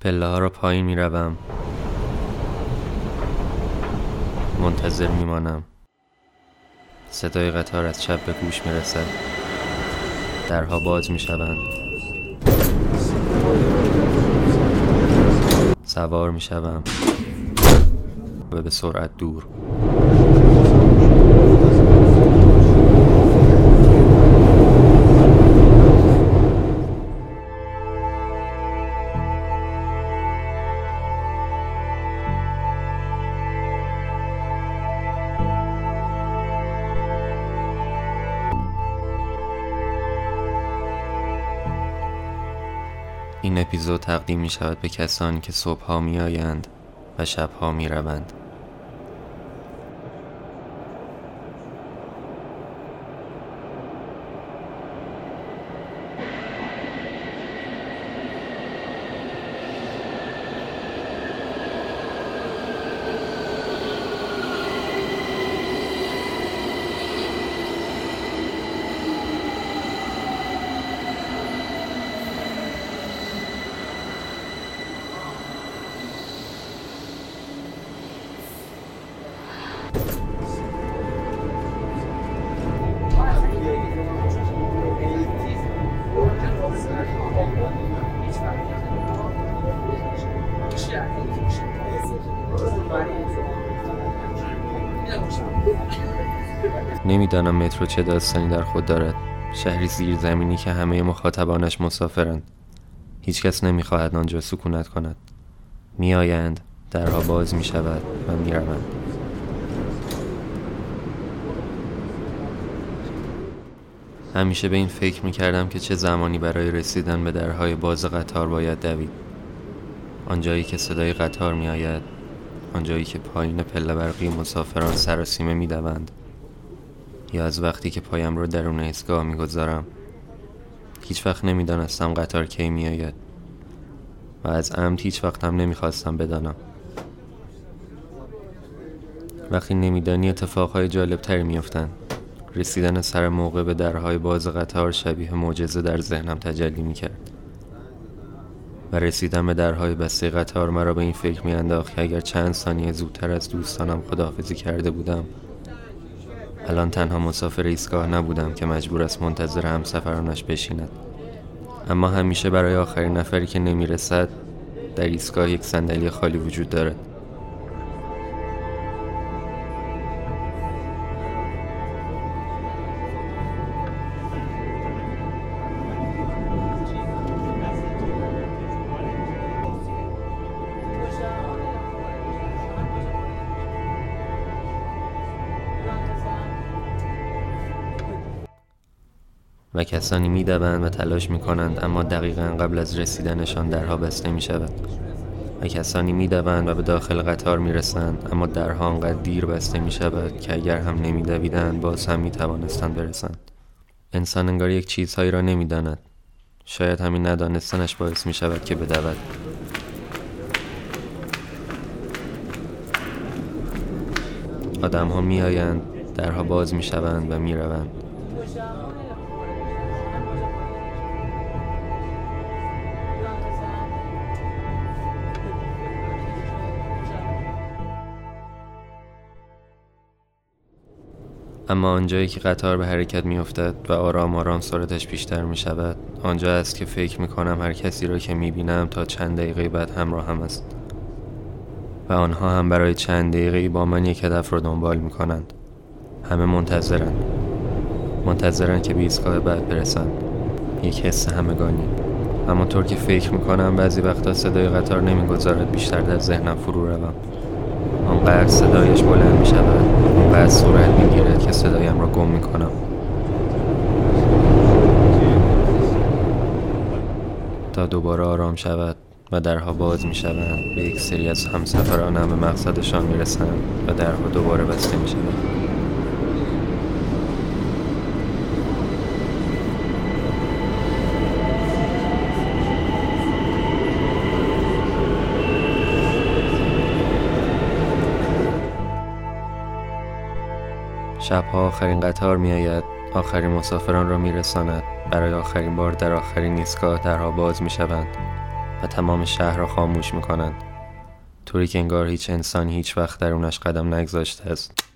پله ها را پایین می روم منتظر می مانم صدای قطار از چپ به گوش می رسد درها باز می شوند سوار می شوم و به سرعت دور. این اپیزود تقدیم می شود به کسانی که صبح ها می آیند و شب ها می روند. نمی‌دانم مترو چه داستانی در خود دارد. شهری زیرزمینی که همه مخاطبانش مسافرند. هیچکس نمی‌خواهد آنجا سکونت کند. میآیند درها باز می شود و می روند. همیشه به این فکر می کردم که چه زمانی برای رسیدن به درهای باز قطار باید دوید. آنجایی که صدای قطار می آید آنجایی که پایین پله برقی مسافران سراسیمه می دوند یا از وقتی که پایم رو درون ایستگاه می‌گذارم. هیچ وقت نمی‌دانستم قطار کی میآید و از عمد هیچ وقت هم نمی‌خواستم بدانم. وقتی نمیدانی اتفاقهای جالبتری میافتند. رسیدن سر موقع به درهای باز قطار شبیه معجزه در ذهنم تجلی می‌کرد. و رسیدن به درهای بسته قطار مرا به این فکر میانداخت که اگر چند ثانیه زودتر از دوستانم خداحافظی کرده بودم الان تنها مسافر ایستگاه نبودم که مجبور است منتظر همسفرانش بشیند. اما همیشه برای آخرین نفری که نمی‌رسد در ایستگاه یک صندلی خالی وجود دارد. و کسانی می‌دوند و تلاش می کنند اما دقیقا قبل از رسیدنشان درها بسته می شود و کسانی می‌دوند و به داخل قطار می رسند اما درها آنقدر دیر بسته می شود که اگر هم نمی دویدند باز هم می توانستند برسند. انسان انگار یک چیزهایی را نمی داند. شاید همین ندانستنش باعث می شود که بدود. آدم ها می آیند درها باز می شوند و می روند اما آنجایی که قطار به حرکت می افتد و آرام آرام سرعتش بیشتر می شود آنجا است که فکر می کنم هر کسی را که می بینم تا چند دقیقه بعد همراه هم است. و آنها هم برای چند دقیقه با من یک هدف را دنبال می کنند همه منتظرند. منتظرند که به ایستگاه بعد برسند. یک حس همگانی. همانطور که فکر می کنم بعضی وقتا صدای قطار نمی‌گذارد بیشتر در ذهنم فرو روم. آنقدر صدایش بلند می شود آنقدر سرعت می گیرد که صدایم را گم می کنم تا دوباره آرام شود و درها باز می شوند به یک سری از همسفرانم به مقصدشان می رسند و درها دوباره بسته می شود شبها آخرین قطار می آید آخرین مسافران را می رساند برای آخرین بار در آخرین ایستگاه درها باز می شوند و تمام شهر را خاموش می‌کنند. طوری که انگار هیچ انسانی هیچ وقت درونش قدم نگذاشته است.